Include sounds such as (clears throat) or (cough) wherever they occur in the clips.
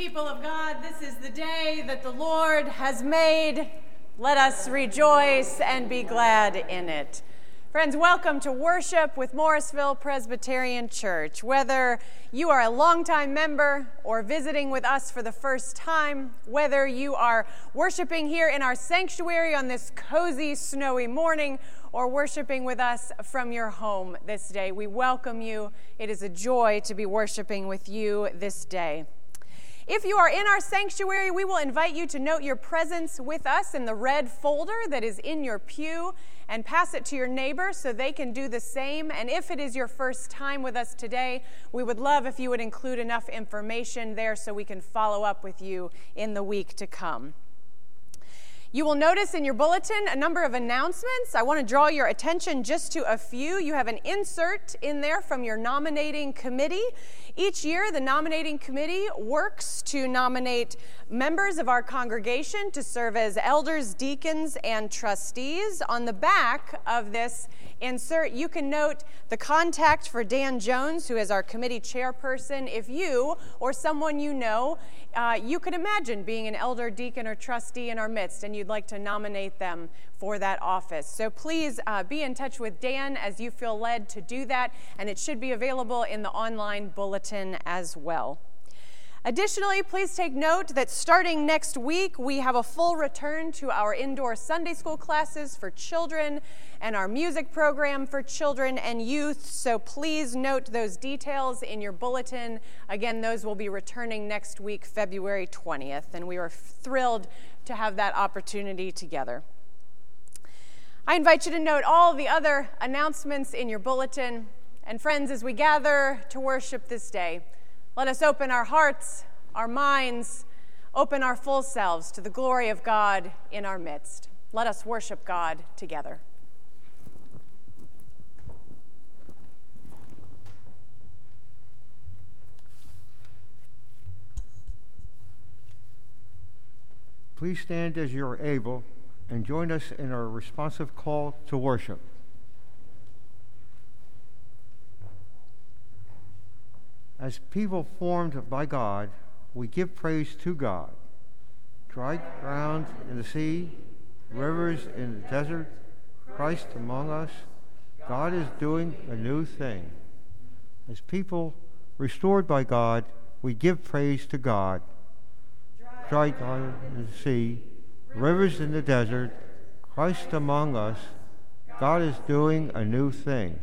People of God, this is the day that the Lord has made. Let us rejoice and be glad in it. Friends, welcome to worship with Morrisville Presbyterian Church. Whether you are a longtime member or visiting with us for the first time, whether you are worshiping here in our sanctuary on this cozy, snowy morning, or worshiping with us from your home this day, we welcome you. It is a joy to be worshiping with you this day. If you are in our sanctuary, we will invite you to note your presence with us in the red folder that is in your pew and pass it to your neighbor so they can do the same. And if it is your first time with us today, we would love if you would include enough information there so we can follow up with you in the week to come. You will notice in your bulletin a number of announcements. I want to draw your attention just to a few. You have an insert in there from your nominating committee. Each year, the nominating committee works to nominate members of our congregation to serve as elders, deacons, and trustees. On the back of this insert, you can note the contact for Dan Jones, who is our committee chairperson. If you or someone you know uh, you could imagine being an elder, deacon, or trustee in our midst, and you'd like to nominate them for that office. So please uh, be in touch with Dan as you feel led to do that, and it should be available in the online bulletin as well. Additionally, please take note that starting next week, we have a full return to our indoor Sunday school classes for children and our music program for children and youth. So please note those details in your bulletin. Again, those will be returning next week, February 20th, and we are thrilled to have that opportunity together. I invite you to note all the other announcements in your bulletin. And friends, as we gather to worship this day, let us open our hearts, our minds, open our full selves to the glory of God in our midst. Let us worship God together. Please stand as you are able and join us in our responsive call to worship. As people formed by God, we give praise to God. Dry ground in the sea, rivers in the desert, Christ among us, God is doing a new thing. As people restored by God, we give praise to God. Dry ground in the sea, rivers in the desert, Christ among us, God is doing a new thing.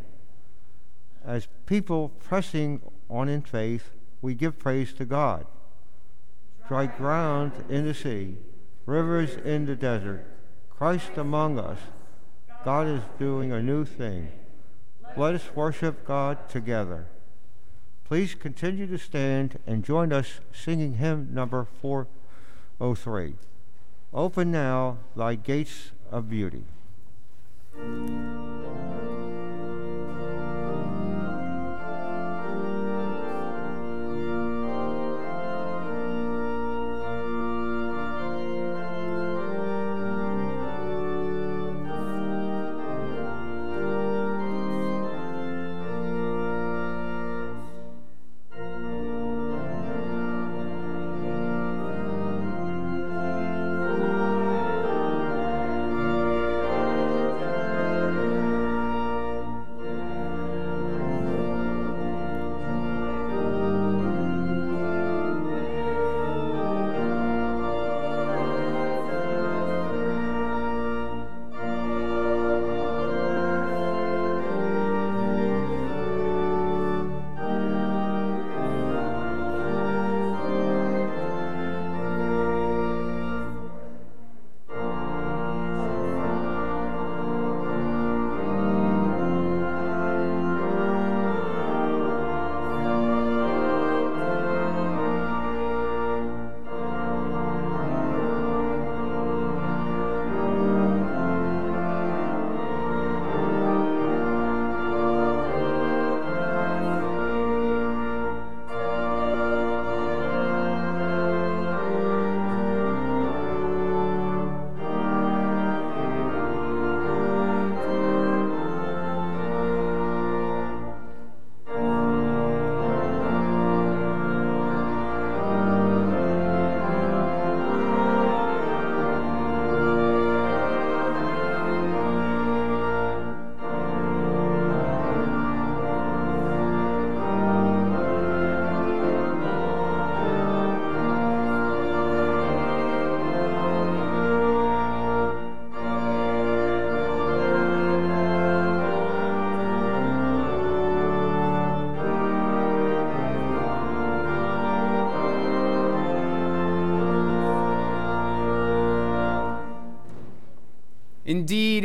As people pressing on in faith, we give praise to God. Dry ground in the sea, rivers in the desert, Christ among us, God is doing a new thing. Let us worship God together. Please continue to stand and join us singing hymn number 403. Open now thy gates of beauty.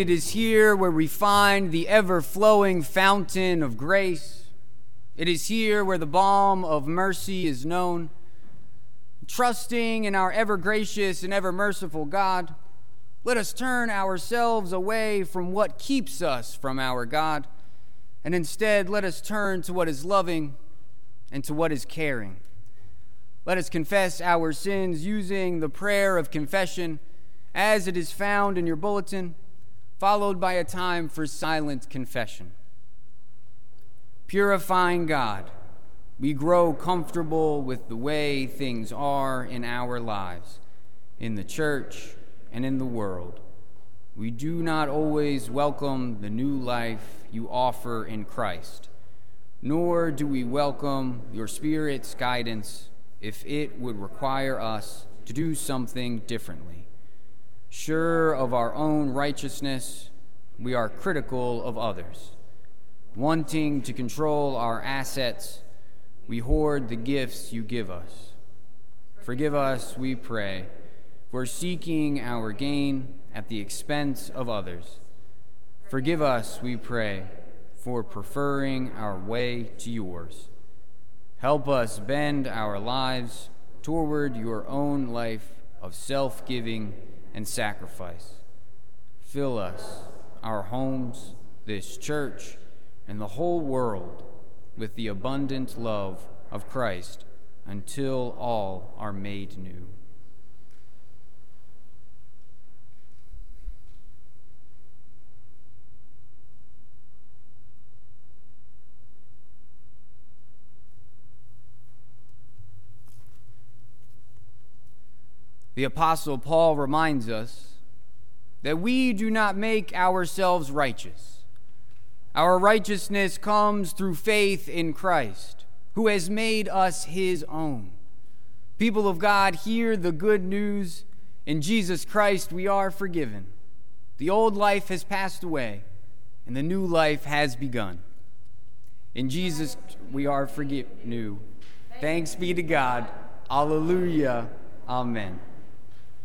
It is here where we find the ever flowing fountain of grace. It is here where the balm of mercy is known. Trusting in our ever gracious and ever merciful God, let us turn ourselves away from what keeps us from our God, and instead let us turn to what is loving and to what is caring. Let us confess our sins using the prayer of confession as it is found in your bulletin, followed by a time for silent confession. Purifying God, we grow comfortable with the way things are in our lives, in the church and in the world. We do not always welcome the new life you offer in Christ, nor do we welcome your Spirit's guidance if it would require us to do something differently. Sure of our own righteousness, we are critical of others. Wanting to control our assets, we hoard the gifts you give us. Forgive us, we pray, for seeking our gain at the expense of others. Forgive us, we pray, for preferring our way to yours. Help us bend our lives toward your own life of self giving and sacrifice. Fill us, our homes, this church, and the whole world with the abundant love of Christ until all are made new. The Apostle Paul reminds us that we do not make ourselves righteous. Our righteousness comes through faith in Christ, who has made us his own. People of God, hear the good news. In Jesus Christ, we are forgiven. The old life has passed away, and the new life has begun. In Jesus, we are forgiven. New. Thanks be to God. Alleluia. Amen.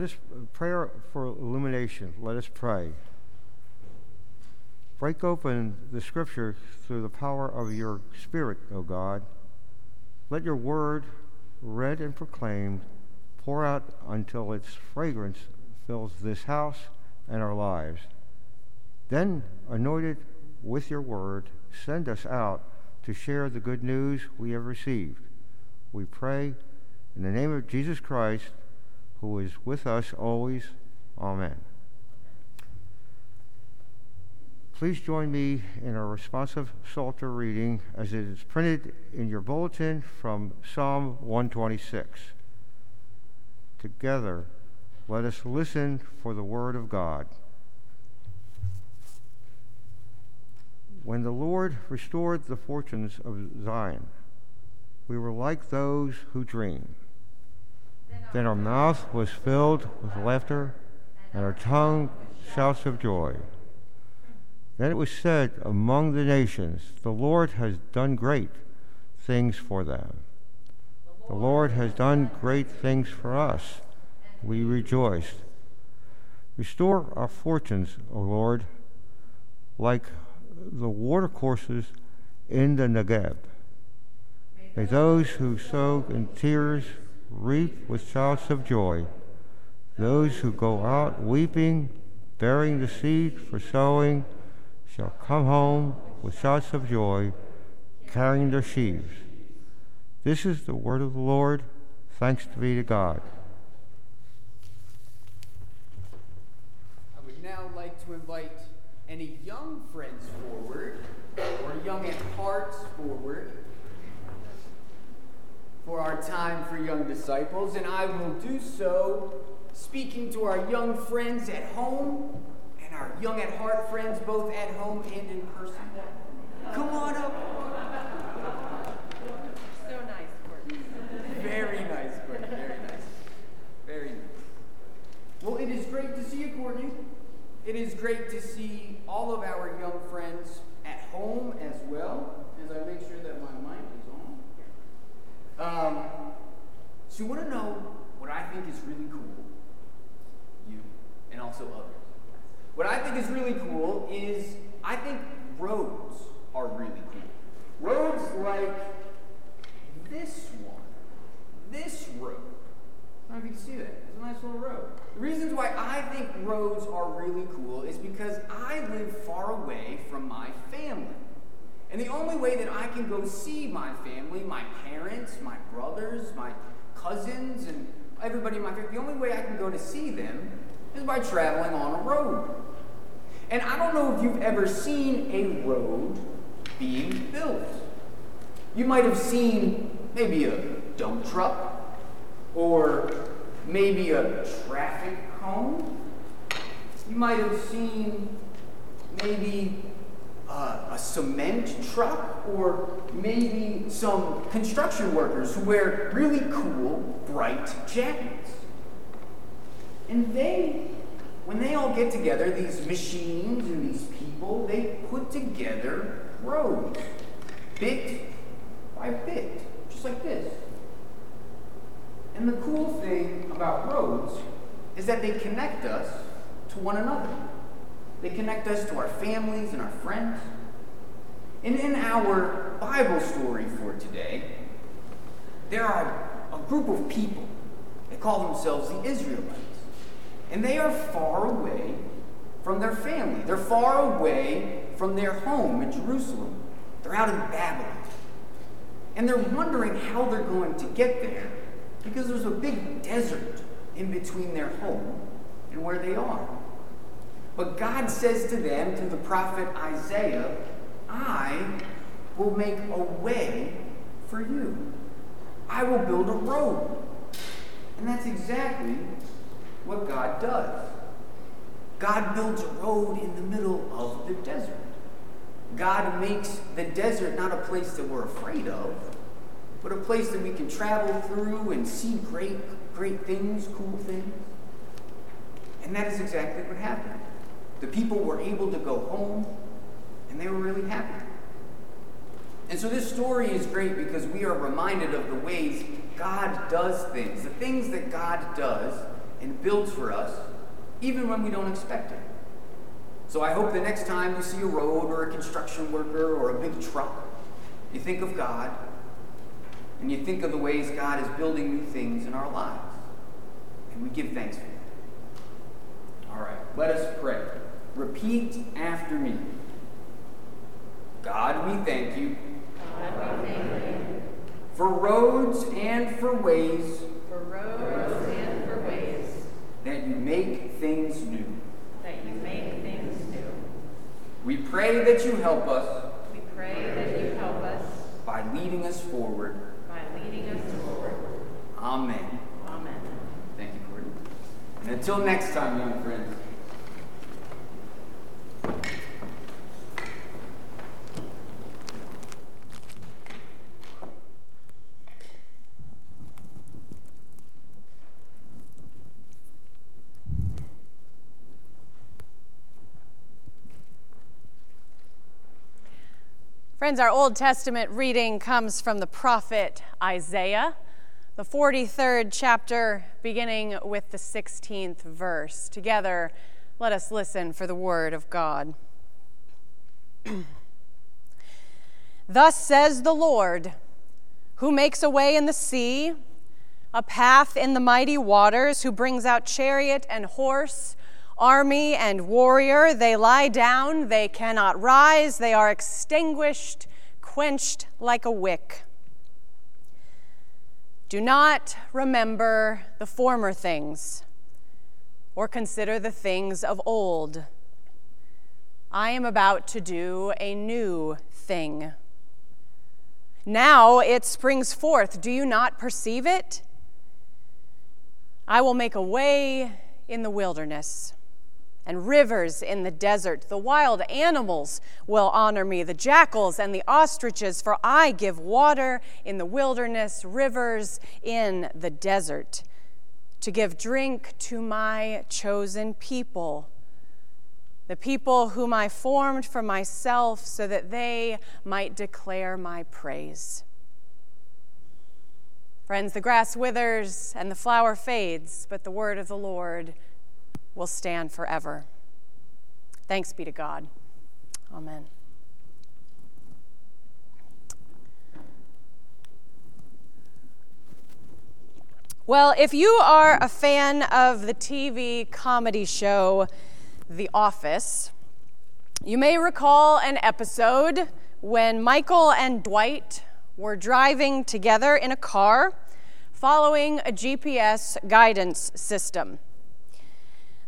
Let us pray for illumination. Let us pray. Break open the scripture through the power of your Spirit, O God. Let your word, read and proclaimed, pour out until its fragrance fills this house and our lives. Then, anointed with your word, send us out to share the good news we have received. We pray in the name of Jesus Christ who is with us always. Amen. Please join me in a responsive Psalter reading as it is printed in your bulletin from Psalm 126. Together, let us listen for the word of God. When the Lord restored the fortunes of Zion, we were like those who dream. Then our mouth was filled with laughter, and our tongue shouts of joy. Then it was said among the nations, The Lord has done great. things for them. The Lord has done great things for us. We rejoiced. Restore our fortunes, O Lord, like the watercourses in the Negeb. May those who sow in tears reap with shouts of joy. Those who go out weeping, bearing the seed for sowing, shall come home with shouts of joy, carrying their sheaves. This is the word of the Lord. Thanks be to God. I would now like to invite any young friends forward, or young at hearts forward, for our time for young disciples, and I will do so speaking to our young friends at home and our young at heart friends both at home and in person. Come on up. So nice, Courtney. Very nice, Courtney. Very nice. Very nice. Well, it is great to see you, Courtney. It is great to see all of our young friends at home as well, as I make sure that my mic. Um, so, you want to know what I think is really cool? You, and also others. What I think is really cool is I think roads are really cool. Roads like this one, this road. I don't know if you can see that. It's a nice little road. The reasons why I think roads are really cool is because I live far away from my family. And the only way that I can go see my family, my parents, my brothers, my cousins, and everybody in my family, the only way I can go to see them is by traveling on a road. And I don't know if you've ever seen a road being built. You might have seen maybe a dump truck or maybe a traffic cone. You might have seen maybe cement truck or maybe some construction workers who wear really cool, bright jackets. And they, when they all get together, these machines and these people, they put together roads, bit by bit, just like this. And the cool thing about roads is that they connect us to one another. They connect us to our families and our friends. And in our Bible story for today, there are a group of people. They call themselves the Israelites. And they are far away from their family. They're far away from their home in Jerusalem. They're out in Babylon. And they're wondering how they're going to get there because there's a big desert in between their home and where they are. But God says to them, through the prophet Isaiah, I will make a way for you. I will build a road. And that's exactly what God does. God builds a road in the middle of the desert. God makes the desert not a place that we're afraid of, but a place that we can travel through and see great, great things, cool things. And that is exactly what happened. The people were able to go home, and they were really happy. And so this story is great because we are reminded of the ways God does things, the things that God does and builds for us, even when we don't expect it. So I hope the next time you see a road or a construction worker or a big truck, you think of God and you think of the ways God is building new things in our lives. And we give thanks for that. All right, let us pray. Repeat after me. God, we thank you. God, we thank you. For roads and for ways. For roads and for ways. That you make things new. That you make things new. We pray that you help us. We pray that you help us. By leading us forward. By leading us forward. Amen. Amen. Thank you, Courtney. And until next time, young friends. Friends, our Old Testament reading comes from the prophet Isaiah, the 43rd chapter, beginning with the 16th verse. Together, let us listen for the word of God. (clears throat) Thus says the Lord, who makes a way in the sea, a path in the mighty waters, who brings out chariot and horse army and warrior. They lie down, they cannot rise, they are extinguished, quenched like a wick. Do not remember the former things or consider the things of old. I am about to do a new thing. Now it springs forth. Do you not perceive it? I will make a way in the wilderness and rivers in the desert. The wild animals will honor me, the jackals and the ostriches, for I give water in the wilderness, rivers in the desert, to give drink to my chosen people, the people whom I formed for myself, so that they might declare my praise. Friends, the grass withers and the flower fades, but the word of the Lord will stand forever. Thanks be to God. Amen. Well, if you are a fan of the TV comedy show The Office, you may recall an episode when Michael and Dwight were driving together in a car following a GPS guidance system.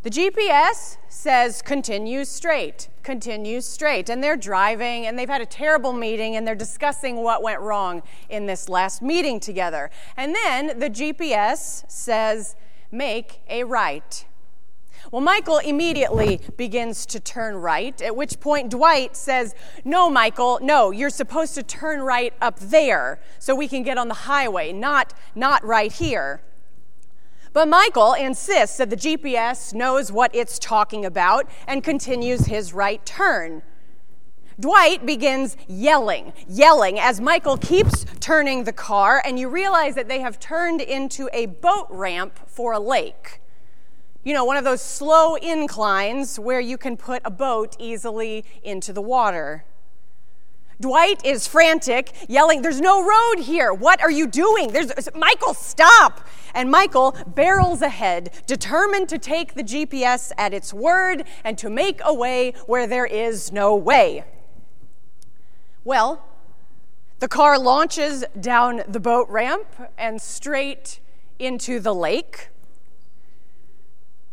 The GPS says continue straight, continue straight. And they're driving and they've had a terrible meeting and they're discussing what went wrong in this last meeting together. And then the GPS says make a right. Well, Michael immediately begins to turn right, at which point Dwight says, No, Michael, no, you're supposed to turn right up there so we can get on the highway, not, not right here. But Michael insists that the GPS knows what it's talking about and continues his right turn. Dwight begins yelling, yelling as Michael keeps turning the car, and you realize that they have turned into a boat ramp for a lake. You know, one of those slow inclines where you can put a boat easily into the water. Dwight is frantic, yelling, There's no road here. What are you doing? There's Michael, stop. And Michael barrels ahead, determined to take the GPS at its word and to make a way where there is no way. Well, the car launches down the boat ramp and straight into the lake.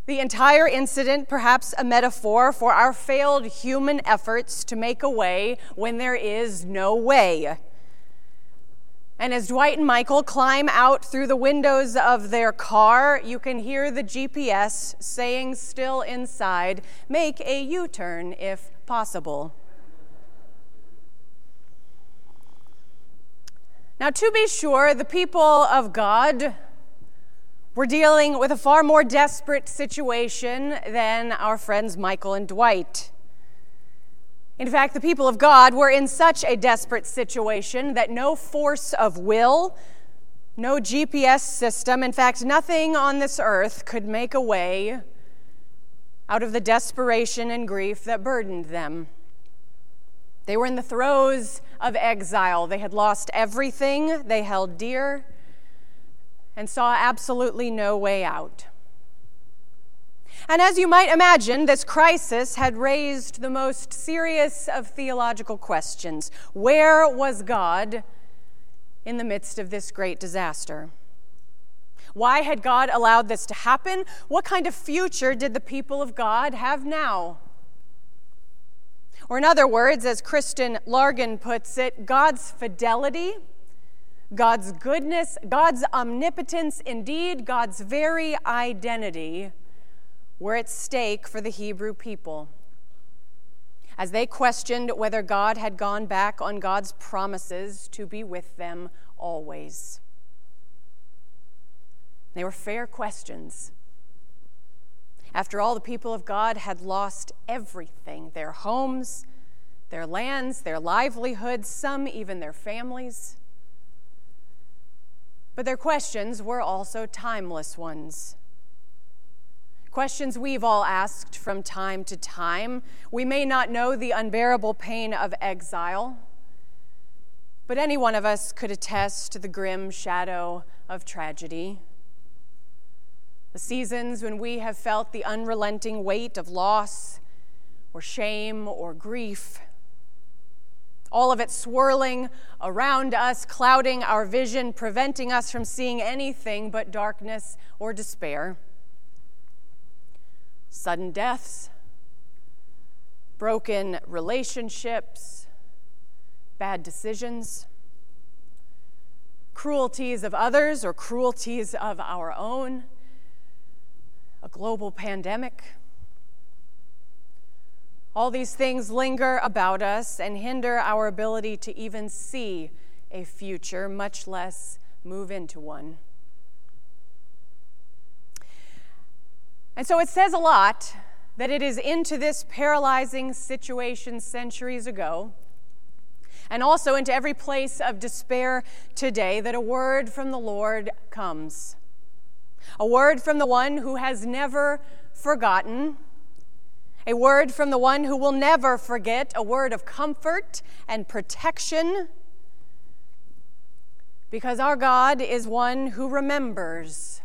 The entire incident, perhaps a metaphor for our failed human efforts to make a way when there is no way. And as Dwight and Michael climb out through the windows of their car, you can hear the GPS saying, still inside, make a U turn if possible. Now, to be sure, the people of God we're dealing with a far more desperate situation than our friends Michael and Dwight. In fact, the people of God were in such a desperate situation that no force of will, no GPS system, in fact, nothing on this earth could make a way out of the desperation and grief that burdened them. They were in the throes of exile. They had lost everything they held dear and saw absolutely no way out. And as you might imagine, this crisis had raised the most serious of theological questions. Where was God in the midst of this great disaster? Why had God allowed this to happen? What kind of future did the people of God have now? Or, in other words, as Kristin Largen puts it, God's fidelity God's goodness, God's omnipotence, indeed, God's very identity were at stake for the Hebrew people. As they questioned whether God had gone back on God's promises to be with them always. They were fair questions. After all, the people of God had lost everything their homes, their lands, their livelihoods, some even their families. But their questions were also timeless ones. Questions we've all asked from time to time. We may not know the unbearable pain of exile, but any one of us could attest to the grim shadow of tragedy. The seasons when we have felt the unrelenting weight of loss or shame or grief all of it swirling around us, clouding our vision, preventing us from seeing anything but darkness or despair. Sudden deaths, broken relationships, bad decisions, cruelties of others or cruelties of our own, a global pandemic all these things linger about us and hinder our ability to even see a future, much less move into one. And so it says a lot that it is into this paralyzing situation centuries ago, and also into every place of despair today, that a word from the Lord comes. A word from the one who has never forgotten a word from the one who will never forget, a word of comfort and protection. Because our God is one who remembers,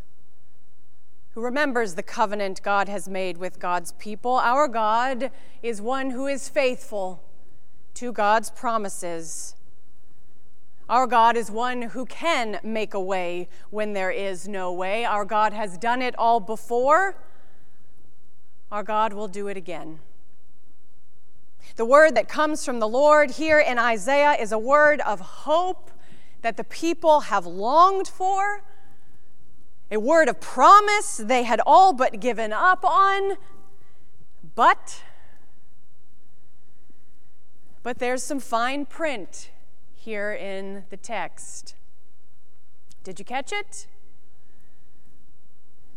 who remembers the covenant God has made with God's people. Our God is one who is faithful to God's promises. Our God is one who can make a way when there is no way. Our God has done it all before our God will do it again. The word that comes from the Lord here in Isaiah is a word of hope that the people have longed for, a word of promise they had all but given up on. But, but there's some fine print here in the text. Did you catch it?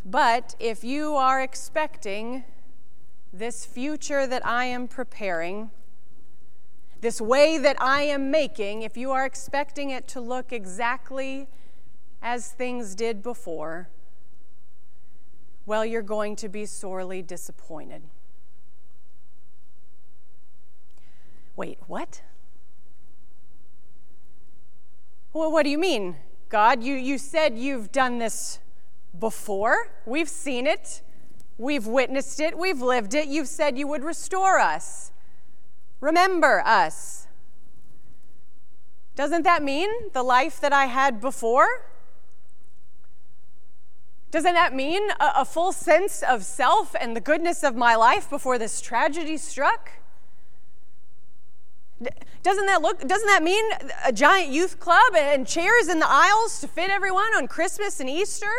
But if you are expecting this future that I am preparing, this way that I am making, if you are expecting it to look exactly as things did before, well, you're going to be sorely disappointed. Wait, what? Well, what do you mean, God? You, you said you've done this before. We've seen it. We've witnessed it, we've lived it. You've said you would restore us. Remember us. Doesn't that mean the life that I had before? Doesn't that mean a, a, full sense of self and the goodness of my life before this tragedy struck? Doesn't that look doesn't that mean a giant youth club and chairs in the aisles to fit everyone on Christmas and Easter?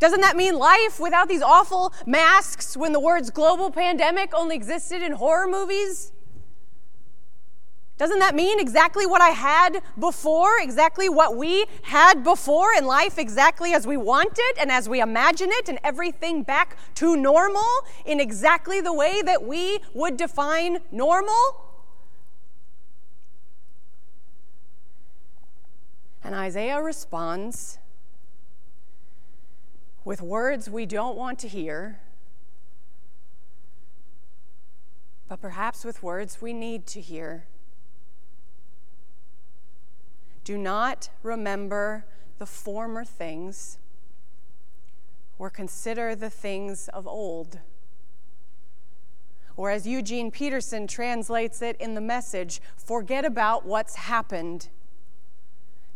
Doesn't that mean life without these awful masks when the words global pandemic only existed in horror movies? Doesn't that mean exactly what I had before, exactly what we had before in life, exactly as we want it and as we imagine it, and everything back to normal in exactly the way that we would define normal? And Isaiah responds with words we don't want to hear, but perhaps with words we need to hear. Do not remember the former things or consider the things of old. Or, as Eugene Peterson translates it in the message, forget about what's happened.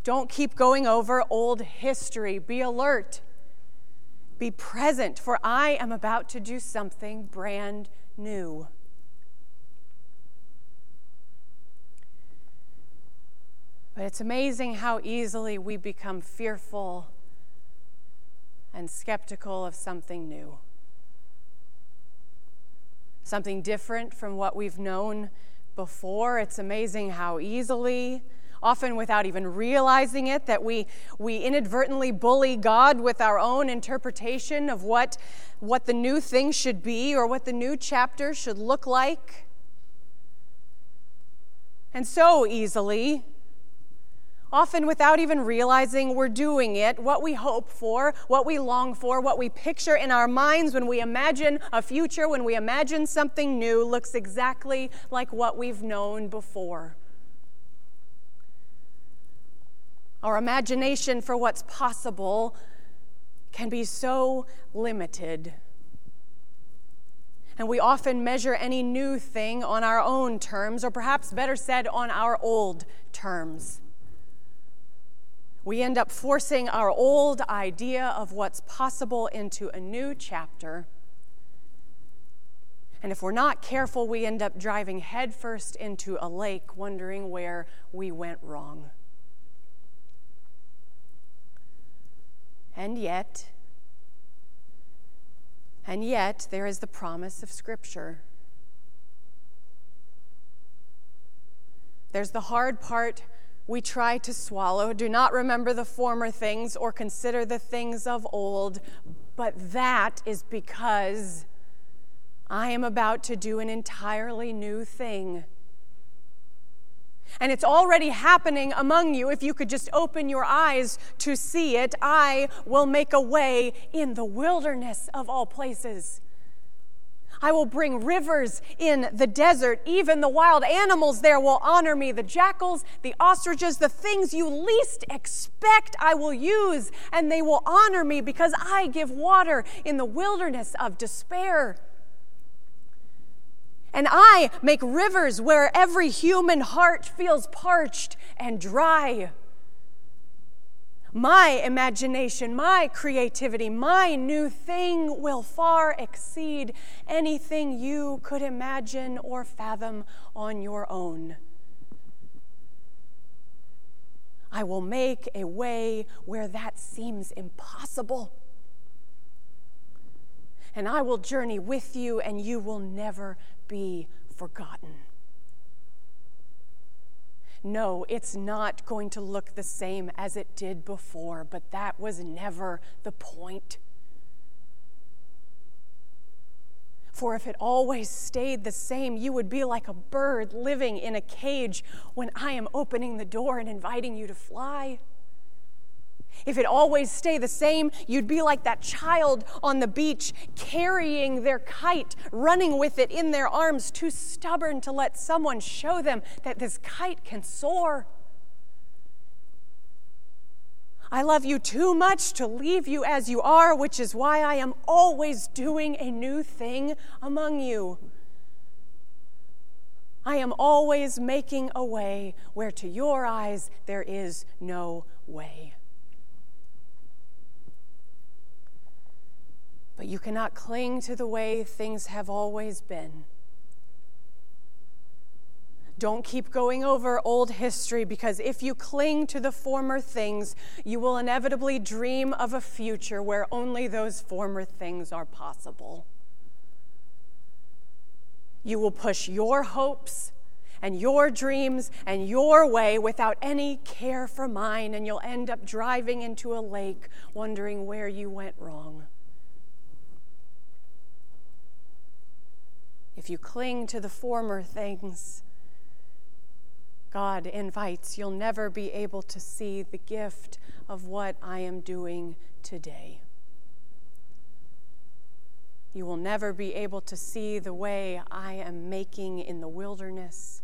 Don't keep going over old history. Be alert. Be present, for I am about to do something brand new. But it's amazing how easily we become fearful and skeptical of something new. Something different from what we've known before. It's amazing how easily often without even realizing it, that we, we inadvertently bully God with our own interpretation of what, what the new thing should be or what the new chapter should look like. And so easily, often without even realizing we're doing it, what we hope for, what we long for, what we picture in our minds when we imagine a future, when we imagine something new, looks exactly like what we've known before. Our imagination for what's possible can be so limited. And we often measure any new thing on our own terms, or perhaps better said, on our old terms we end up forcing our old idea of what's possible into a new chapter. And if we're not careful, we end up driving headfirst into a lake, wondering where we went wrong. And yet, and yet, there is the promise of Scripture. There's the hard part we try to swallow. Do not remember the former things or consider the things of old, but that is because I am about to do an entirely new thing. And it's already happening among you. If you could just open your eyes to see it, I will make a way in the wilderness of all places. I will bring rivers in the desert. Even the wild animals there will honor me. The jackals, the ostriches, the things you least expect, I will use, and they will honor me because I give water in the wilderness of despair. And I make rivers where every human heart feels parched and dry my imagination, my creativity, my new thing will far exceed anything you could imagine or fathom on your own. I will make a way where that seems impossible. And I will journey with you, and you will never be forgotten. No, it's not going to look the same as it did before, but that was never the point. For if it always stayed the same, you would be like a bird living in a cage when I am opening the door and inviting you to fly. If it always stay the same, you'd be like that child on the beach carrying their kite, running with it in their arms, too stubborn to let someone show them that this kite can soar. I love you too much to leave you as you are, which is why I am always doing a new thing among you. I am always making a way where to your eyes there is no way. But you cannot cling to the way things have always been. Don't keep going over old history because if you cling to the former things, you will inevitably dream of a future where only those former things are possible. You will push your hopes and your dreams and your way without any care for mine, and you'll end up driving into a lake wondering where you went wrong. If you cling to the former things, God invites, you'll never be able to see the gift of what I am doing today. You will never be able to see the way I am making in the wilderness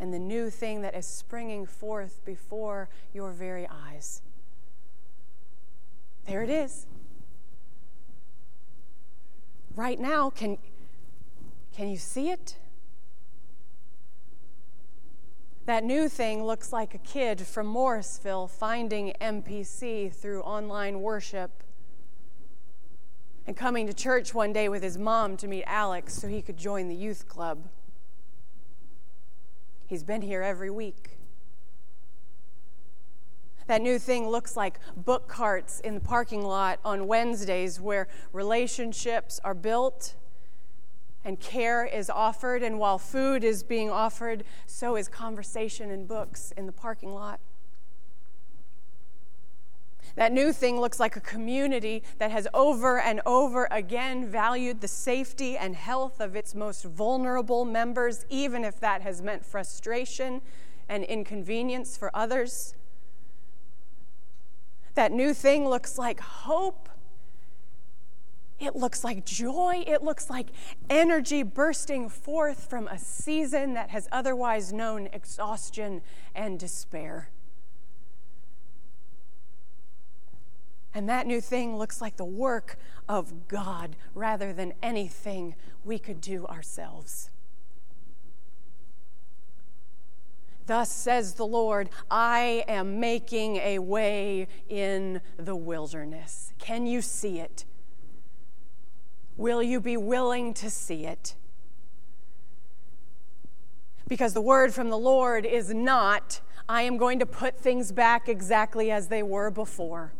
and the new thing that is springing forth before your very eyes. There it is right now. Can, can you see it? That new thing looks like a kid from Morrisville finding MPC through online worship and coming to church one day with his mom to meet Alex so he could join the youth club. He's been here every week. That new thing looks like book carts in the parking lot on Wednesdays where relationships are built and care is offered. And while food is being offered, so is conversation and books in the parking lot. That new thing looks like a community that has over and over again valued the safety and health of its most vulnerable members, even if that has meant frustration and inconvenience for others. That new thing looks like hope. It looks like joy. It looks like energy bursting forth from a season that has otherwise known exhaustion and despair. And that new thing looks like the work of God rather than anything we could do ourselves. Thus says the Lord, I am making a way in the wilderness. Can you see it? Will you be willing to see it? Because the word from the Lord is not, I am going to put things back exactly as they were before.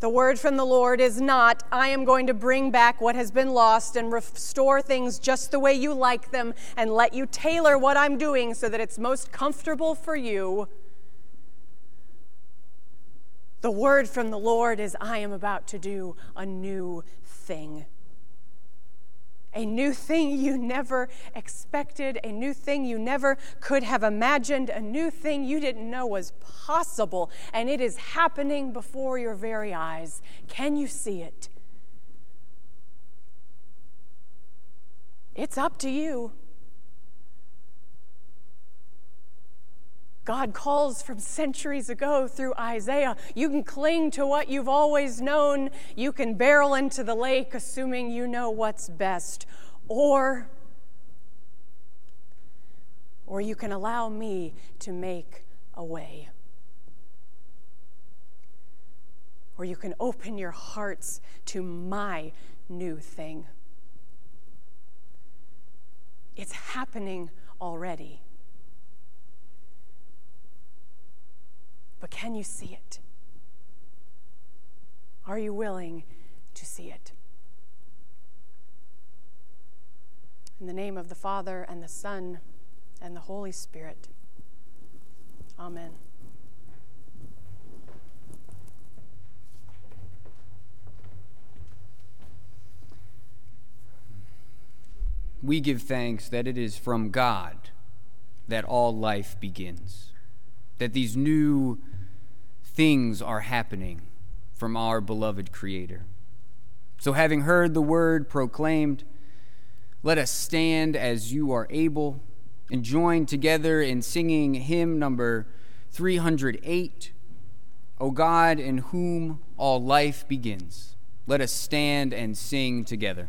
The word from the Lord is not, I am going to bring back what has been lost and restore things just the way you like them and let you tailor what I'm doing so that it's most comfortable for you. The word from the Lord is, I am about to do a new thing a new thing you never expected, a new thing you never could have imagined, a new thing you didn't know was possible, and it is happening before your very eyes. Can you see it? It's up to you. God calls from centuries ago through Isaiah. You can cling to what you've always known. You can barrel into the lake, assuming you know what's best. Or, or you can allow me to make a way. Or you can open your hearts to my new thing. It's happening already. But can you see it? Are you willing to see it? In the name of the Father, and the Son, and the Holy Spirit. Amen. We give thanks that it is from God that all life begins, that these new things are happening from our beloved Creator. So, having heard the word proclaimed, let us stand as you are able and join together in singing hymn number 308, O God, in whom all life begins. Let us stand and sing together.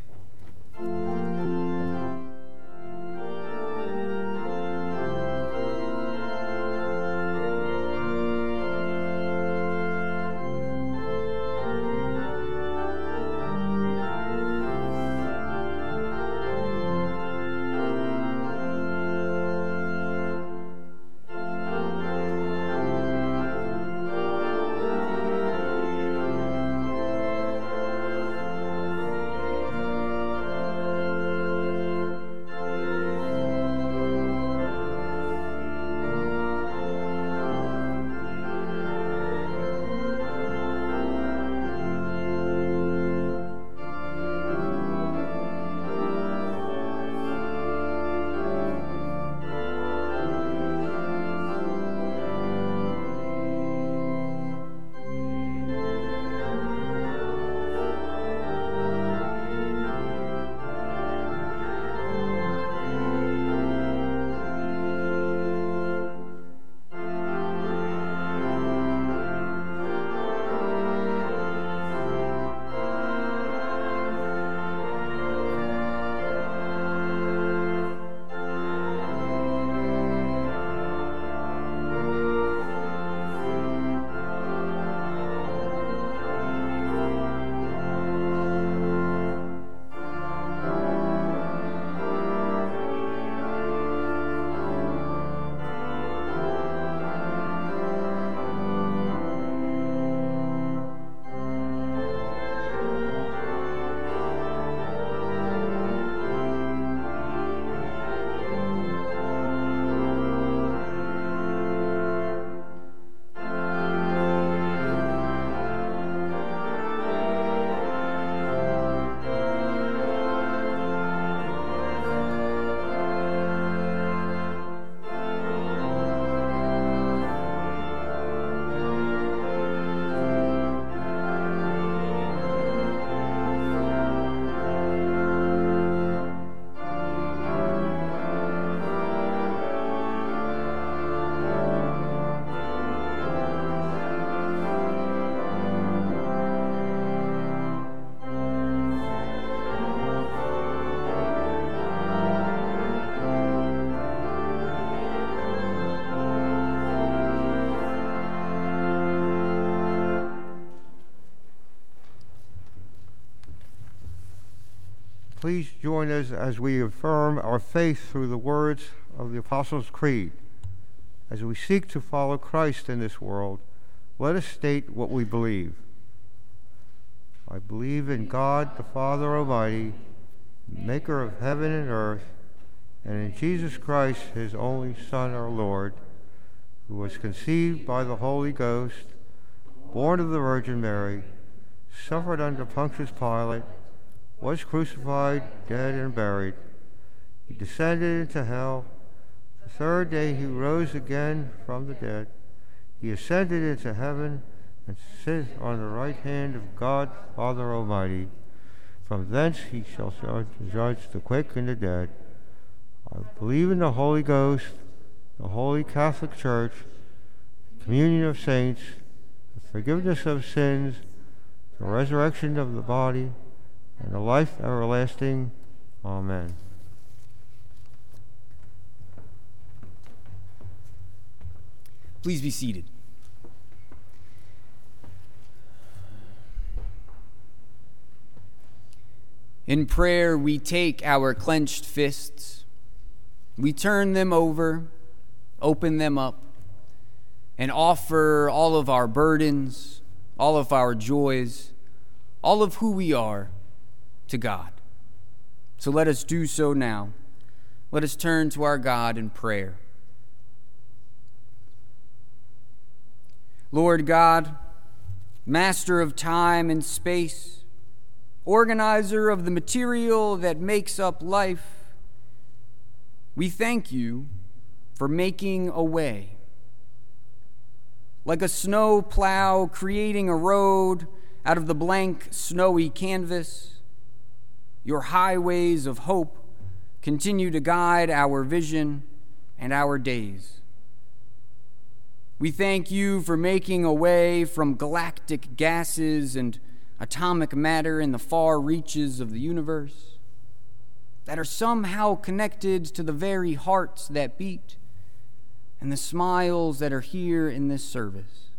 Please join us as we affirm our faith through the words of the Apostles' Creed. As we seek to follow Christ in this world, let us state what we believe. I believe in God the Father Almighty, maker of heaven and earth, and in Jesus Christ, his only Son, our Lord, who was conceived by the Holy Ghost, born of the Virgin Mary, suffered under Pontius Pilate, was crucified, dead, and buried. He descended into hell. The third day he rose again from the dead. He ascended into heaven and sits on the right hand of God, Father Almighty. From thence he shall judge the quick and the dead. I believe in the Holy Ghost, the Holy Catholic Church, communion of saints, the forgiveness of sins, the resurrection of the body, and the life everlasting. Amen. Please be seated. In prayer, we take our clenched fists, we turn them over, open them up, and offer all of our burdens, all of our joys, all of who we are to God. So let us do so now. Let us turn to our God in prayer. Lord God, Master of time and space, organizer of the material that makes up life, we thank you for making a way. Like a snow plow creating a road out of the blank, snowy canvas, your highways of hope continue to guide our vision and our days. We thank you for making a way from galactic gases and atomic matter in the far reaches of the universe that are somehow connected to the very hearts that beat and the smiles that are here in this service.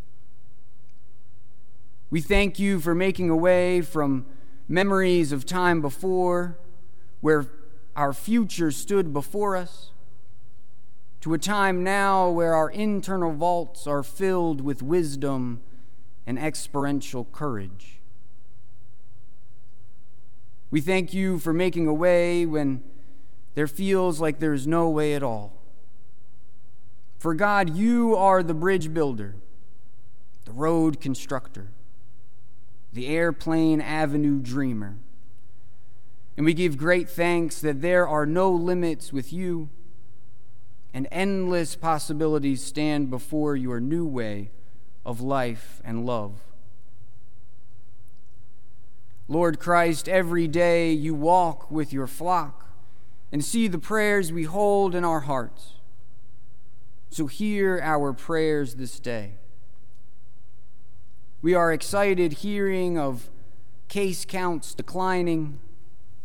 We thank you for making a way from memories of time before where our future stood before us to a time now where our internal vaults are filled with wisdom and experiential courage. We thank you for making a way when there feels like there's no way at all. For God, you are the bridge builder, the road constructor, the airplane avenue dreamer. And we give great thanks that there are no limits with you, and endless possibilities stand before your new way of life and love. Lord Christ, every day you walk with your flock and see the prayers we hold in our hearts. So hear our prayers this day. We are excited hearing of case counts declining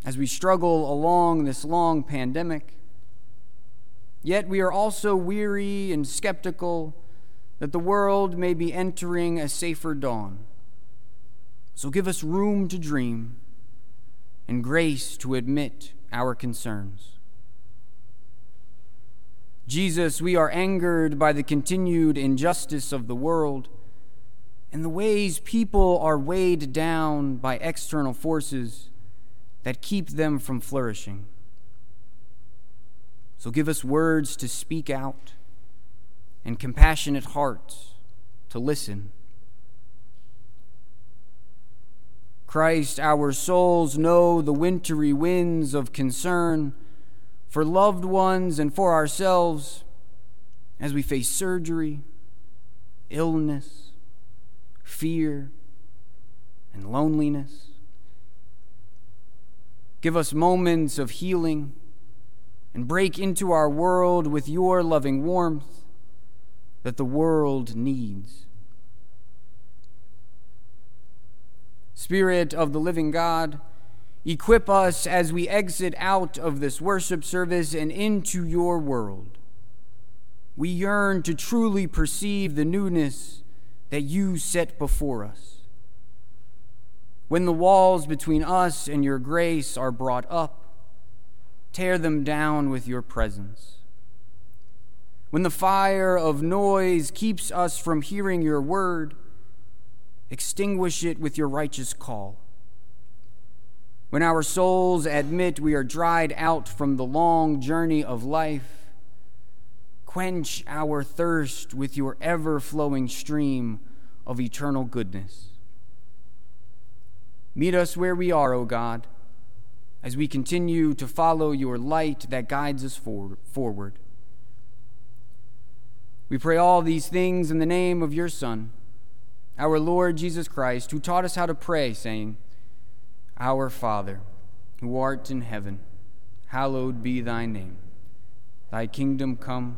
as we struggle along this long pandemic. Yet we are also weary and skeptical that the world may be entering a safer dawn. So give us room to dream and grace to admit our concerns. Jesus, we are angered by the continued injustice of the world and the ways people are weighed down by external forces that keep them from flourishing. So give us words to speak out and compassionate hearts to listen. Christ, our souls know the wintry winds of concern for loved ones and for ourselves as we face surgery, illness, fear, and loneliness. Give us moments of healing and break into our world with your loving warmth that the world needs. Spirit of the living God, equip us as we exit out of this worship service and into your world. We yearn to truly perceive the newness that you set before us. when the walls between us and your grace are brought up, tear them down with your presence. When the fire of noise keeps us from hearing your word, extinguish it with your righteous call. When our souls admit we are dried out from the long journey of life, quench our thirst with your ever flowing stream of eternal goodness. Meet us where we are, O God, as we continue to follow your light that guides us forward. We pray all these things in the name of your Son, our Lord Jesus Christ, who taught us how to pray, saying, Our Father, who art in heaven, hallowed be thy name. Thy kingdom come,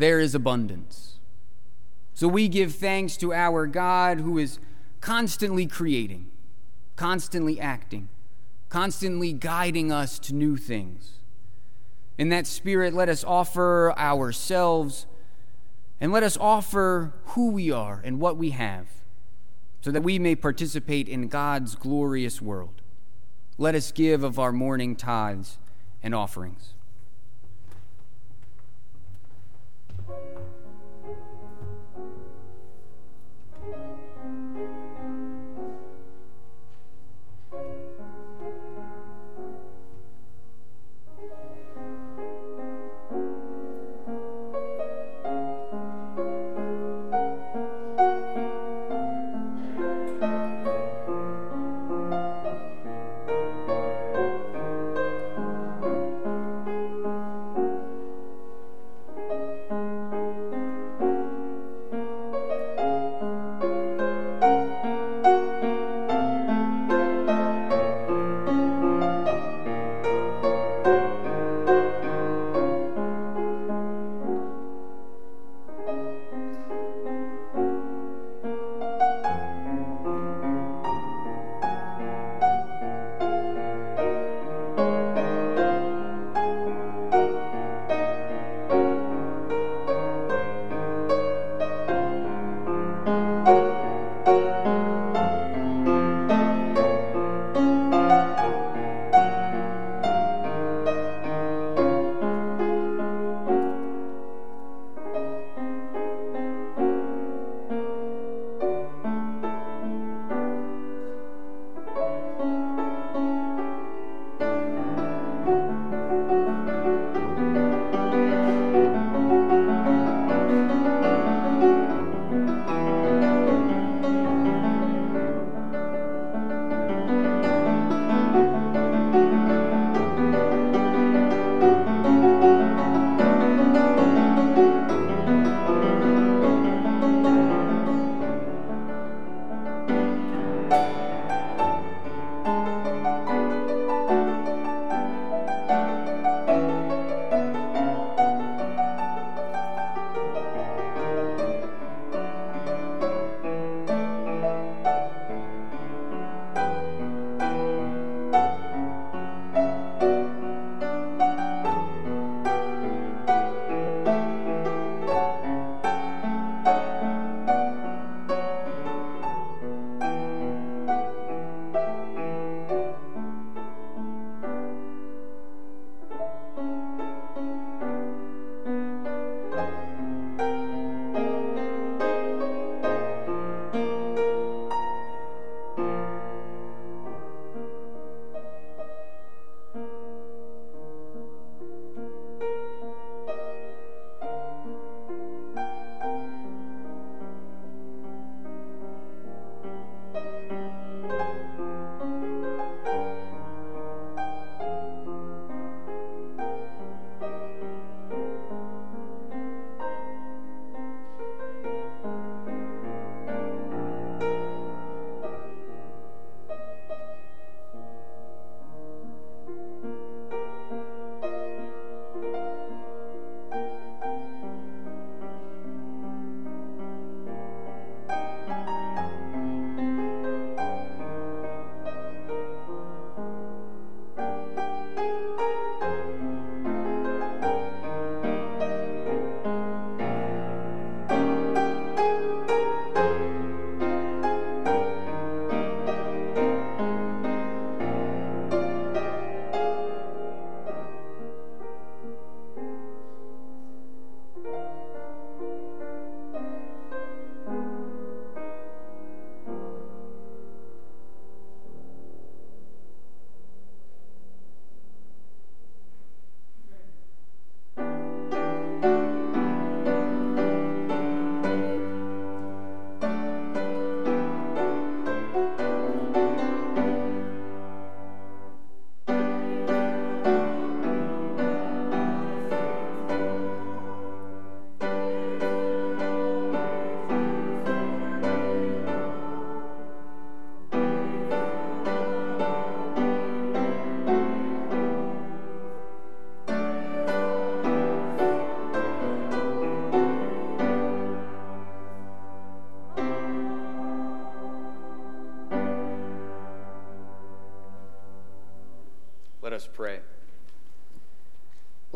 there is abundance. So we give thanks to our God who is constantly creating constantly acting, constantly guiding us to new things. In that spirit, let us offer ourselves and let us offer who we are and what we have so that we may participate in God's glorious world. Let us give of our morning tithes and offerings.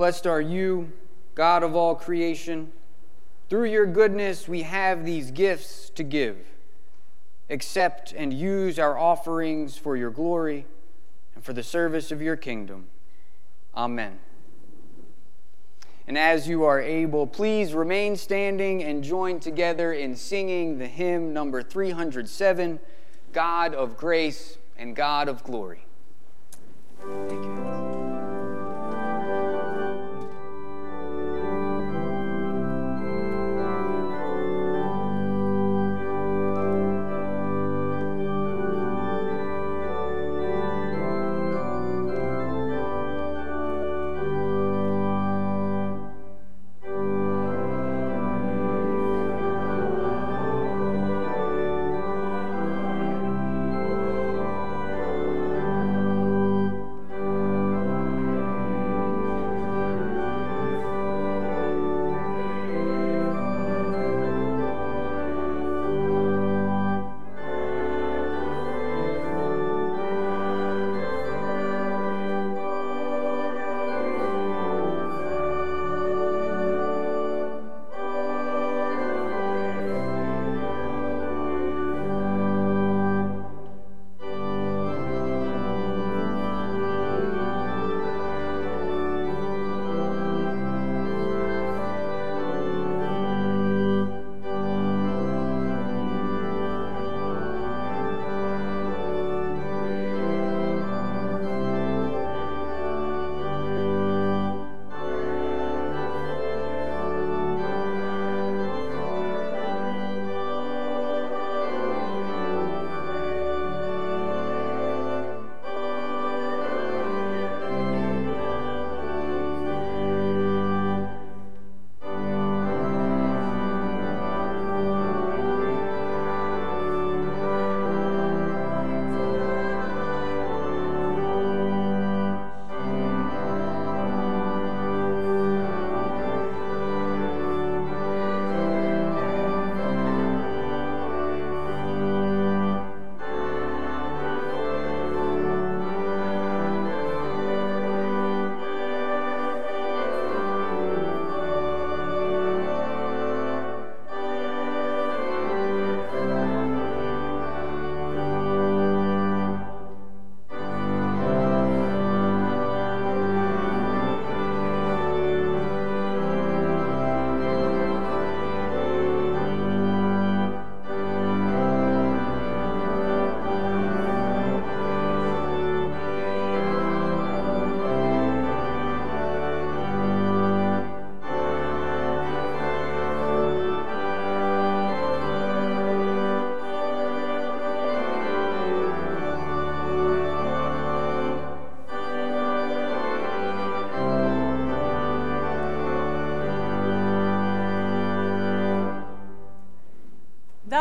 Blessed are you, God of all creation. Through your goodness, we have these gifts to give. Accept and use our offerings for your glory and for the service of your kingdom. Amen. And as you are able, please remain standing and join together in singing the hymn number 307 God of Grace and God of Glory.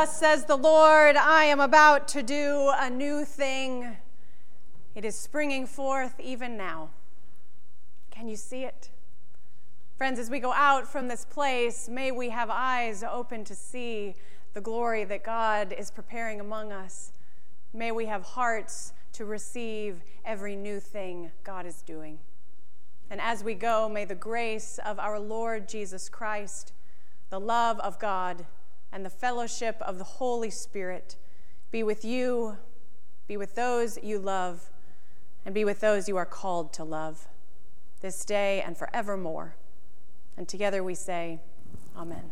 Thus says the Lord, I am about to do a new thing. It is springing forth even now. Can you see it? Friends, as we go out from this place, may we have eyes open to see the glory that God is preparing among us. May we have hearts to receive every new thing God is doing. And as we go, may the grace of our Lord Jesus Christ, the love of God, and the fellowship of the Holy Spirit be with you, be with those you love, and be with those you are called to love this day and forevermore. And together we say, Amen.